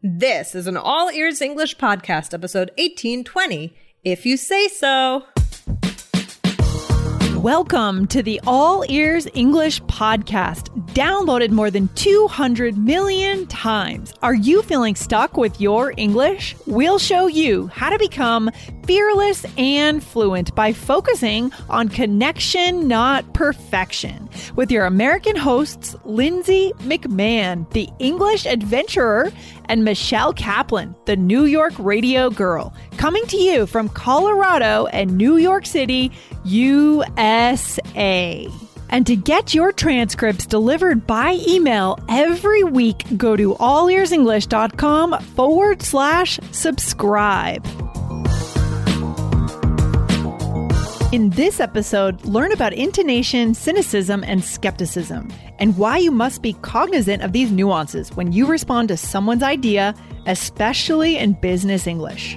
This is an All Ears English podcast, episode 1820. If you say so. Welcome to the All Ears English podcast, downloaded more than 200 million times. Are you feeling stuck with your English? We'll show you how to become fearless and fluent by focusing on connection, not perfection. With your American hosts, Lindsay McMahon, the English adventurer, and Michelle Kaplan, the New York radio girl, coming to you from Colorado and New York City, USA. And to get your transcripts delivered by email every week, go to allearsenglish.com forward slash subscribe. In this episode, learn about intonation, cynicism, and skepticism, and why you must be cognizant of these nuances when you respond to someone's idea, especially in business English.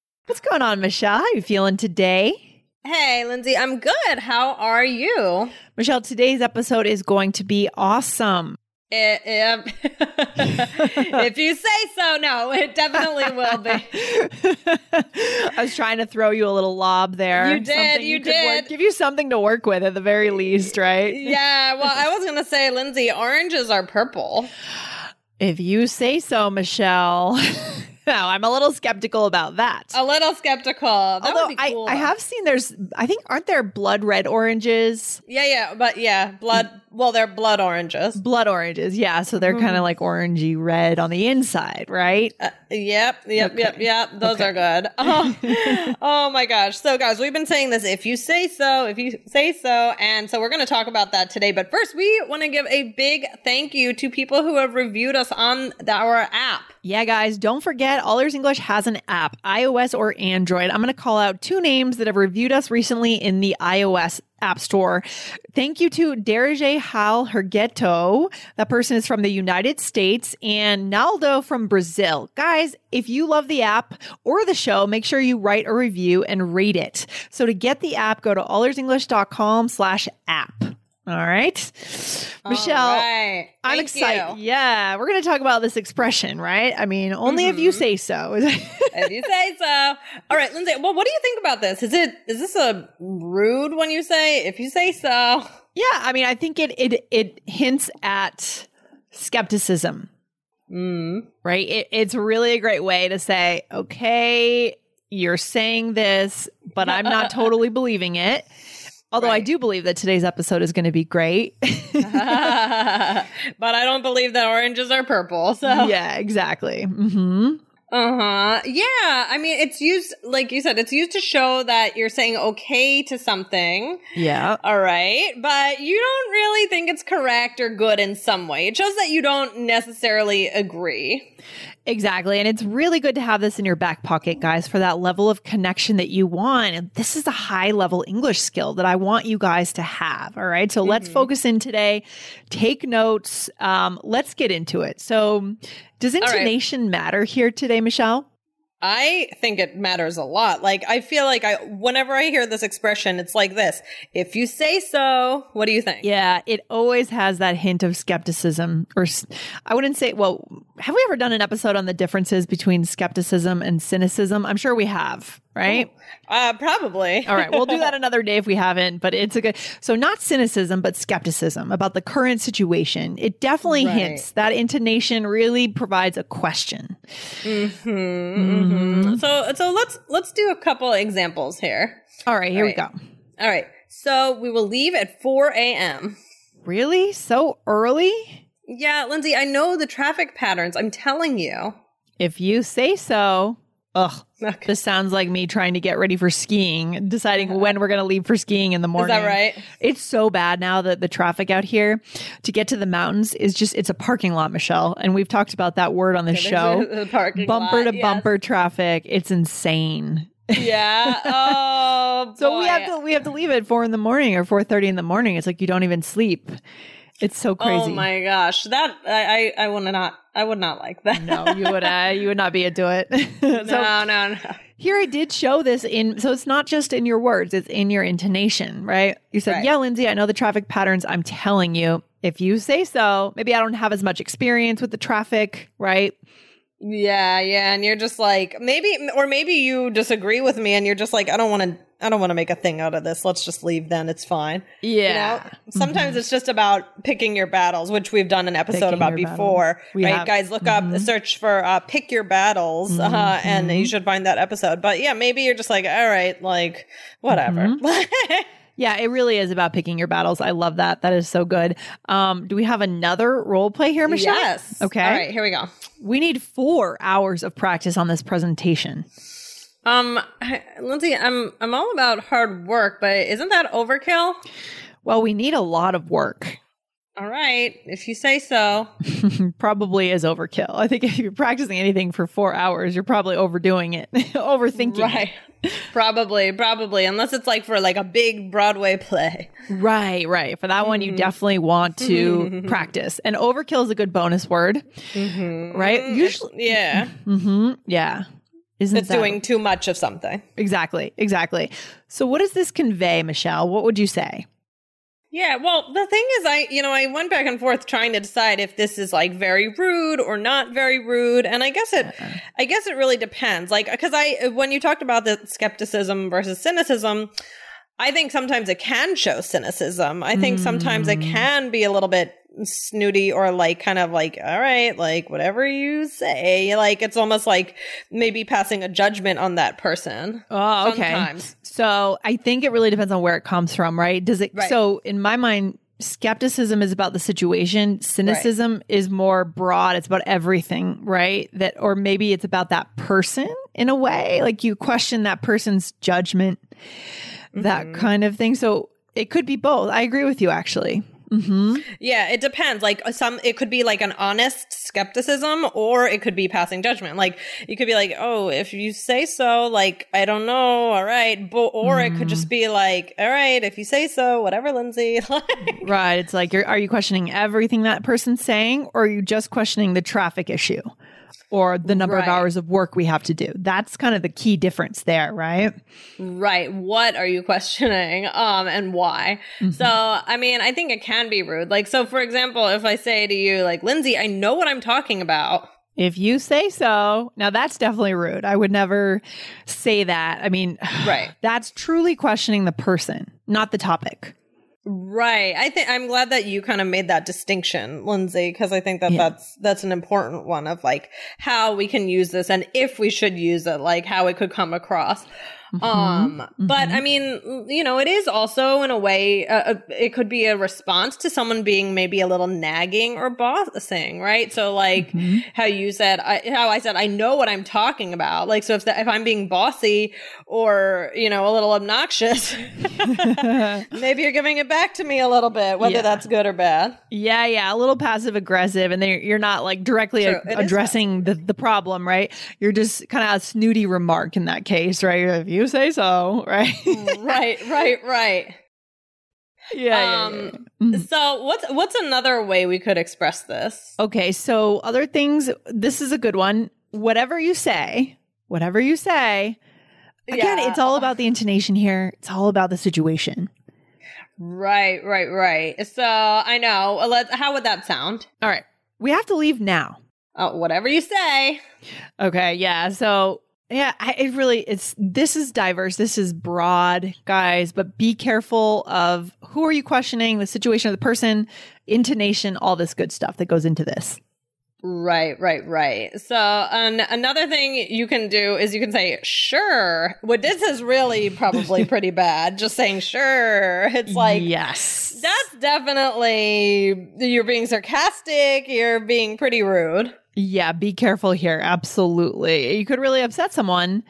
What's going on, Michelle? How you feeling today? Hey, Lindsay, I'm good. How are you? Michelle, today's episode is going to be awesome. It, if you say so, no, it definitely will be. I was trying to throw you a little lob there. You did. Something you, you did. Work, give you something to work with at the very least, right? Yeah. Well, I was going to say, Lindsay, oranges are purple. If you say so, Michelle. No, I'm a little skeptical about that. A little skeptical. That Although cool. I, I have seen there's, I think, aren't there blood red oranges? Yeah, yeah, but yeah, blood well, they're blood oranges. Blood oranges, yeah. So they're mm. kind of like orangey red on the inside, right? Uh, yep, yep, okay. yep, yep. Those okay. are good. Oh, oh my gosh. So, guys, we've been saying this if you say so, if you say so. And so we're going to talk about that today. But first, we want to give a big thank you to people who have reviewed us on our app. Yeah, guys, don't forget, All Ears English has an app, iOS or Android. I'm going to call out two names that have reviewed us recently in the iOS App Store. Thank you to Derege Hal Hergeto. That person is from the United States and Naldo from Brazil. Guys, if you love the app or the show, make sure you write a review and rate it. So to get the app, go to allearsenglish.com slash app. All right. Michelle, All right. I'm excited. You. Yeah, we're going to talk about this expression, right? I mean, only mm-hmm. if you mm-hmm. say so. if you say so. All right, Lindsay. Well, what do you think about this? Is it is this a rude when you say if you say so? Yeah, I mean, I think it it it hints at skepticism. Mm. Right? It, it's really a great way to say, okay, you're saying this, but I'm not totally believing it. Although right. I do believe that today's episode is going to be great. but I don't believe that oranges are purple. So Yeah, exactly. hmm Uh-huh. Yeah. I mean, it's used, like you said, it's used to show that you're saying okay to something. Yeah. All right. But you don't really think it's correct or good in some way. It shows that you don't necessarily agree. Exactly. And it's really good to have this in your back pocket, guys, for that level of connection that you want. And this is a high level English skill that I want you guys to have. All right. So mm-hmm. let's focus in today. Take notes. Um, let's get into it. So, does intonation right. matter here today, Michelle? I think it matters a lot. Like, I feel like I, whenever I hear this expression, it's like this. If you say so, what do you think? Yeah, it always has that hint of skepticism or I wouldn't say, well, have we ever done an episode on the differences between skepticism and cynicism? I'm sure we have right? Uh, probably. All right, we'll do that another day if we haven't. But it's a good. So not cynicism, but skepticism about the current situation. It definitely right. hints that intonation really provides a question. Mm-hmm, mm-hmm. Mm-hmm. So so let's let's do a couple examples here. All right, here All right. we go. All right, so we will leave at four a.m. Really? So early? Yeah, Lindsay, I know the traffic patterns. I'm telling you. If you say so. Ugh. Okay. This sounds like me trying to get ready for skiing, deciding uh-huh. when we're going to leave for skiing in the morning. Is that right? It's so bad now that the traffic out here to get to the mountains is just, it's a parking lot, Michelle. And we've talked about that word on the show. The parking Bumper lot, to yes. bumper traffic. It's insane. Yeah. Oh, So we have to we have to leave at four in the morning or four thirty in the morning. It's like you don't even sleep. It's so crazy. Oh my gosh, that I I, I would not I would not like that. No, you would uh, you would not be into it. no, no, no. here I did show this in so it's not just in your words, it's in your intonation, right? You said, Right. "Yeah, Lindsay, I know the traffic patterns. I'm telling you, if you say so, maybe I don't have as much experience with the traffic, right? Yeah, yeah, and you're just like maybe, or maybe you disagree with me, and you're just like, I don't want to, I don't want to make a thing out of this. Let's just leave. Then it's fine. You know, sometimes it's just about picking your battles, which we've done an episode Picking about before, right? have. Guys, look up, search for uh, "pick your battles," uh, and you should find that episode. But yeah, maybe you're just like, all right, like whatever. Yeah, it really is about picking your battles. I love that. That is so good. Um, do we have another role play here, Michelle? yes. Okay. All right, here we go. We need four hours of practice on this presentation. Um, Lindsay, I'm I'm all about hard work, but isn't that overkill? Well, we need a lot of work. All right, if you say so. Probably is overkill. I think if you're practicing anything for four hours, you're probably overdoing it, overthinking. it. Right. probably, probably. Unless it's like for like a big Broadway play. Right, right. For that one, you definitely want to practice. And overkill is a good bonus word, right? Usually, Yeah. hmm yeah. Isn't It's that- doing too much of something. exactly, exactly. So, what does this convey, Michelle? What would you say? Yeah, well, the thing is, I, you know, I went back and forth trying to decide if this is like very rude or not very rude. And I guess it, I guess it really depends. Like, cause I, when you talked about the skepticism versus cynicism, I think sometimes it can show cynicism. I think sometimes it mm. can be a little bit snooty or like kind of like, all right, like whatever you say. Like, it's almost like maybe passing a judgment on that person. Oh, okay. Sometimes. So I think it really depends on where it comes from, right? Does it? Right. So in my mind, skepticism is about the situation. Cynicism is more broad. It's about everything, right? That, or maybe it's about that person in a way. Like you question that person's judgment, that mm-hmm. kind of thing. So it could be both. I agree with you, actually. Hmm Yeah, it depends. Like uh, some, it could be like an honest skepticism, or it could be passing judgment. Like you could be like, "Oh, if you say so, like I don't know, all right," but or it could just be like, "All right, if you say so, whatever, Lindsay." Right. It's like, you're, are you questioning everything that person's saying, or are you just questioning the traffic issue or the number of hours of work we have to do? That's kind of the key difference there, right? right? What are you questioning? Um, and why? So, I mean, I think it can be rude. Like, so for example, if I say to you, like, Lindsay, I know what I'm talking about. If you say so, now that's definitely rude. I would never say that. I mean, Right. that's truly questioning the person, not the topic. Right. I think I'm glad that you kind of made that distinction, Lindsay, because I think that Yeah. that's that's an important one of like how we can use this and if we should use it, like how it could come across. Um, but I mean, you know, it is also in a way, uh, it could be a response to someone being maybe a little nagging or bossing, right? So like how you said, I, how I said, I know what I'm talking about. Like, so if the, if I'm being bossy or you know a little obnoxious, maybe you're giving it back to me a little bit, whether Yeah. that's good or bad. Yeah, yeah, a little passive aggressive, and then you're not like directly a- addressing the, the problem, right? You're just kind of a snooty remark in that case, right? If you say so, right? right, right, right. yeah, Um, yeah, yeah. Mhm. So what's what's another way we could express this? Okay, so other things. This is a good one. Whatever you say, whatever you say. Again, it's all about the intonation here. It's all about the situation. Right, right, right. So I know. Uh, Let's. How would that sound? All right, we have to leave now. Oh, whatever you say. Okay, yeah. So yeah, I, it really it's this is diverse. This is broad, guys. But be careful of who are you questioning, the situation of the person, intonation, all this good stuff that goes into this. Right, right, right. So an another thing you can do is you can say sure. What this is really probably pretty bad. Just saying sure. It's like yes, that's definitely you're being sarcastic. You're being pretty rude. Yeah, be careful here. Absolutely. You could really upset someone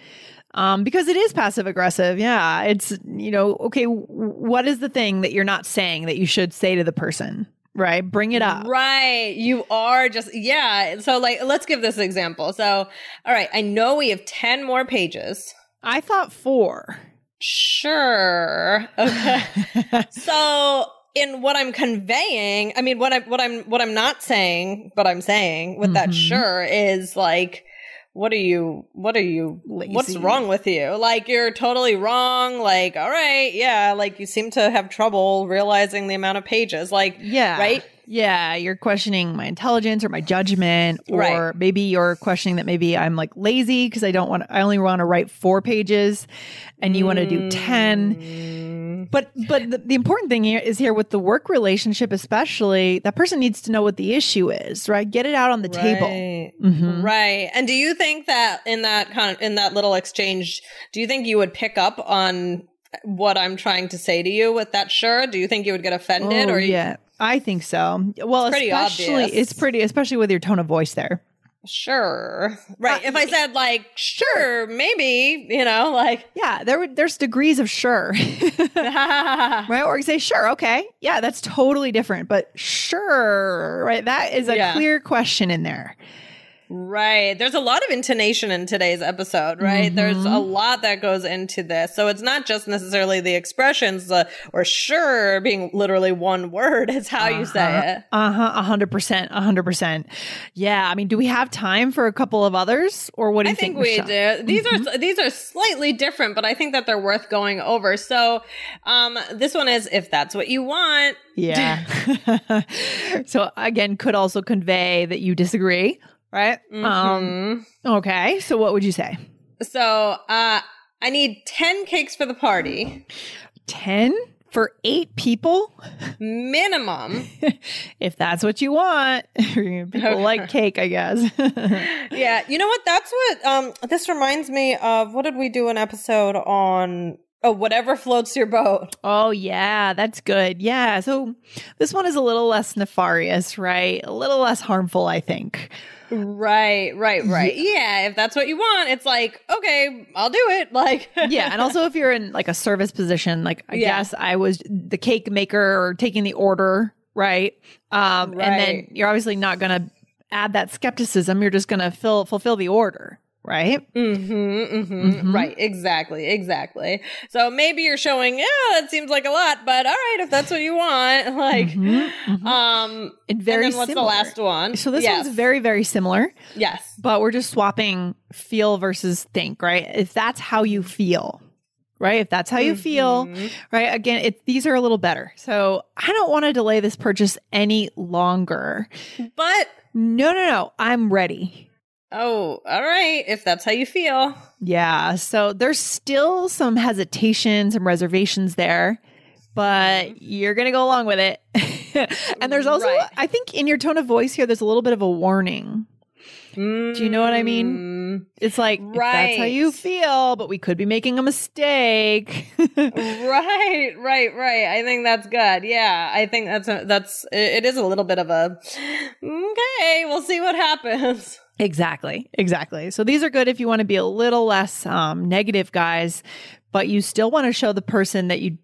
um, because it is passive aggressive. Yeah. It's, you know, okay, what is the thing that you're not saying that you should say to the person? Right. Bring it up. Right. You are just, yeah. So, like, let's give this example. So, all right. I know we have 10 more pages. I thought four. Sure. Okay. so, in what I'm conveying, I mean, what I'm, what I'm what I'm not saying, but I'm saying with that Mhm. sure is like, what are you? What are you? What's wrong with you? Like you're totally wrong. Like, all right, yeah, like you seem to have trouble realizing the amount of pages. Like, Yeah. right. Yeah. You're questioning my intelligence or my judgment, or Right. maybe you're questioning that maybe I'm like lazy because I don't want, I only want to write four pages and you want to do 10. Mm, But but the, the important thing here is here with the work relationship, especially that person needs to know what the issue is, right? Get it out on the table. Right. Mhm. Right. And do you think that in that kind of in that little exchange, do you think you would pick up on what I'm trying to say to you with that sure? Do you think you would get offended Oh, or you- yeah, I think so. Well, It's pretty especially obvious. it's pretty, especially with your tone of voice there. Sure. Right. If I said like sure, maybe, you know, like Yeah, there would there's degrees of sure, right? Or you say sure, okay, yeah, that's totally different. But sure, right? That is a Yeah. clear question in there. Right. There's a lot of intonation in today's episode, right? There's a Mm-hmm. lot that goes into this. So it's not just necessarily the expressions uh, or sure being literally one word. It's how you say it. Uh huh. A hundred percent. A hundred percent. Yeah. I mean, do we have time for a couple of others, or what do I you think, think? we Michelle? do. These are these are slightly different, but I think that they're worth going over. So, um, this one is if that's what you want. Yeah. so again, could also convey that you disagree, right? Um. Mhm. Okay. So what would you say? so, uh, I need ten cakes for the party Ten for eight people, minimum. if that's what you want. people like cake, I guess. yeah, you know what? That's what. Um, this reminds me of what did we do an episode on? Oh, whatever floats your boat. Oh, yeah, that's good. Yeah. So this one is a little less nefarious, right? A little less harmful, I think. Right, right, right. Yeah, if that's what you want, it's like okay, I'll do it. Like, yeah. And also, if you're in like a service position, like I Yeah. guess I was the cake maker or taking the order, right? Um, And then you're obviously not going to add that skepticism. You're just going to fill, fulfill the order, right? Mm-hmm, mm-hmm. Mhm. Right, exactly, exactly. So maybe you're showing, yeah, that seems like a lot, but all right, if that's what you want, like, Mhm, mhm. um, And very and then what's similar. the last one? So this yes. one's very, very similar, yes, but we're just swapping feel versus think, right? If that's how you feel, right? If that's how you feel, Mhm. right? Again, it, these are a little better. So I don't want to delay this purchase any longer. But No, no, no. I'm ready. Oh, all right, if that's how you feel, Yeah. So there's still some hesitation, some reservations there, but mm-hmm. you're going to go along with it. and there's also, Right. I think in your tone of voice here, there's a little bit of a warning. do you know what I mean? Mm. It's like, if that's how you feel, but we could be making a mistake. right, right, right. I think that's good. Yeah, I think that's a, that's it it is a little bit of a okay. We'll see what happens. Exactly. Exactly. So these are good if you want to be a little less um, negative, guys, but you still want to show the person that you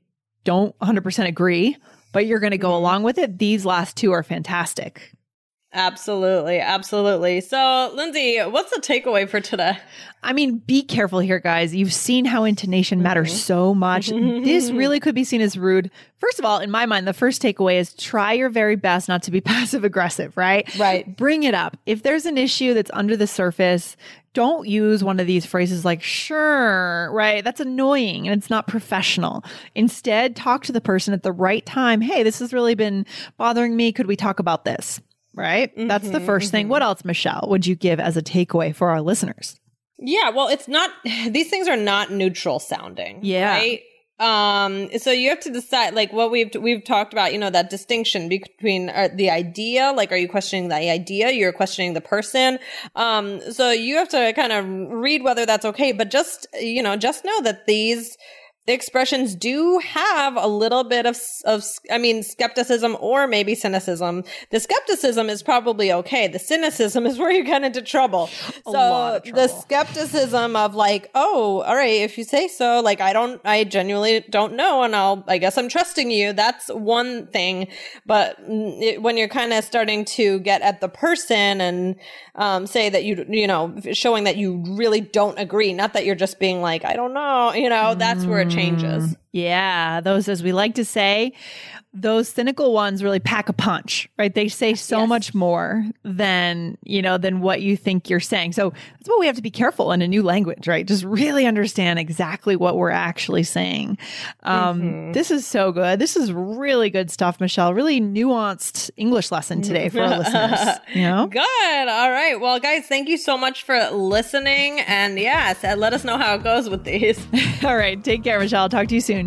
don't 100% agree, but you're going to go along with it. These last two are fantastic. Absolutely, absolutely. So, Lindsay, what's the takeaway for today? I mean, be careful here, guys. You've seen how intonation matters mm-hmm. so much. this really could be seen as rude. First of all, in my mind, the first takeaway is try your very best not to be passive aggressive, right? Right. Bring it up. If there's an issue that's under the surface, don't use one of these phrases like, sure, right? That's annoying and it's not professional. Instead, talk to the person at the right time. Hey, this has really been bothering me. Could we talk about this? Right? That's the 1st thing. What else, Michelle, would you give as a takeaway for our listeners? Yeah, well, it's not these things are not neutral sounding. Yeah. Right? Um so you have to decide like what we've we've talked about, you know, that distinction between uh, the idea, like are you questioning the idea, you're questioning the person. Um so you have to kind of read whether that's okay, but just you know, just know that these expressions do have a little bit of, of, I mean, skepticism or maybe cynicism. The skepticism is probably okay. The cynicism is where you get into trouble. A so of the skepticism of like, oh, all right, if you say so, like, I don't, I genuinely don't know. And I'll, I guess I'm trusting you. That's one thing. But it, when you're kind of starting to get at the person and, um, say that you, you know, showing that you really don't agree, not that you're just being like, I don't know, you know, that's where it changes. Mm. Yeah, those, as we like to say, those cynical ones really pack a punch, right? They say so Yes. much more than, you know, than what you think you're saying. So that's why we have to be careful in a new language, right? Just really understand exactly what we're actually saying. Um, This is so good. This is really good stuff, Michelle. Really nuanced English lesson today for our listeners. You know? Good. All right. Well, guys, thank you so much for listening. And yes, let us know how it goes with these. All right. Take care, Michelle. Talk to you soon.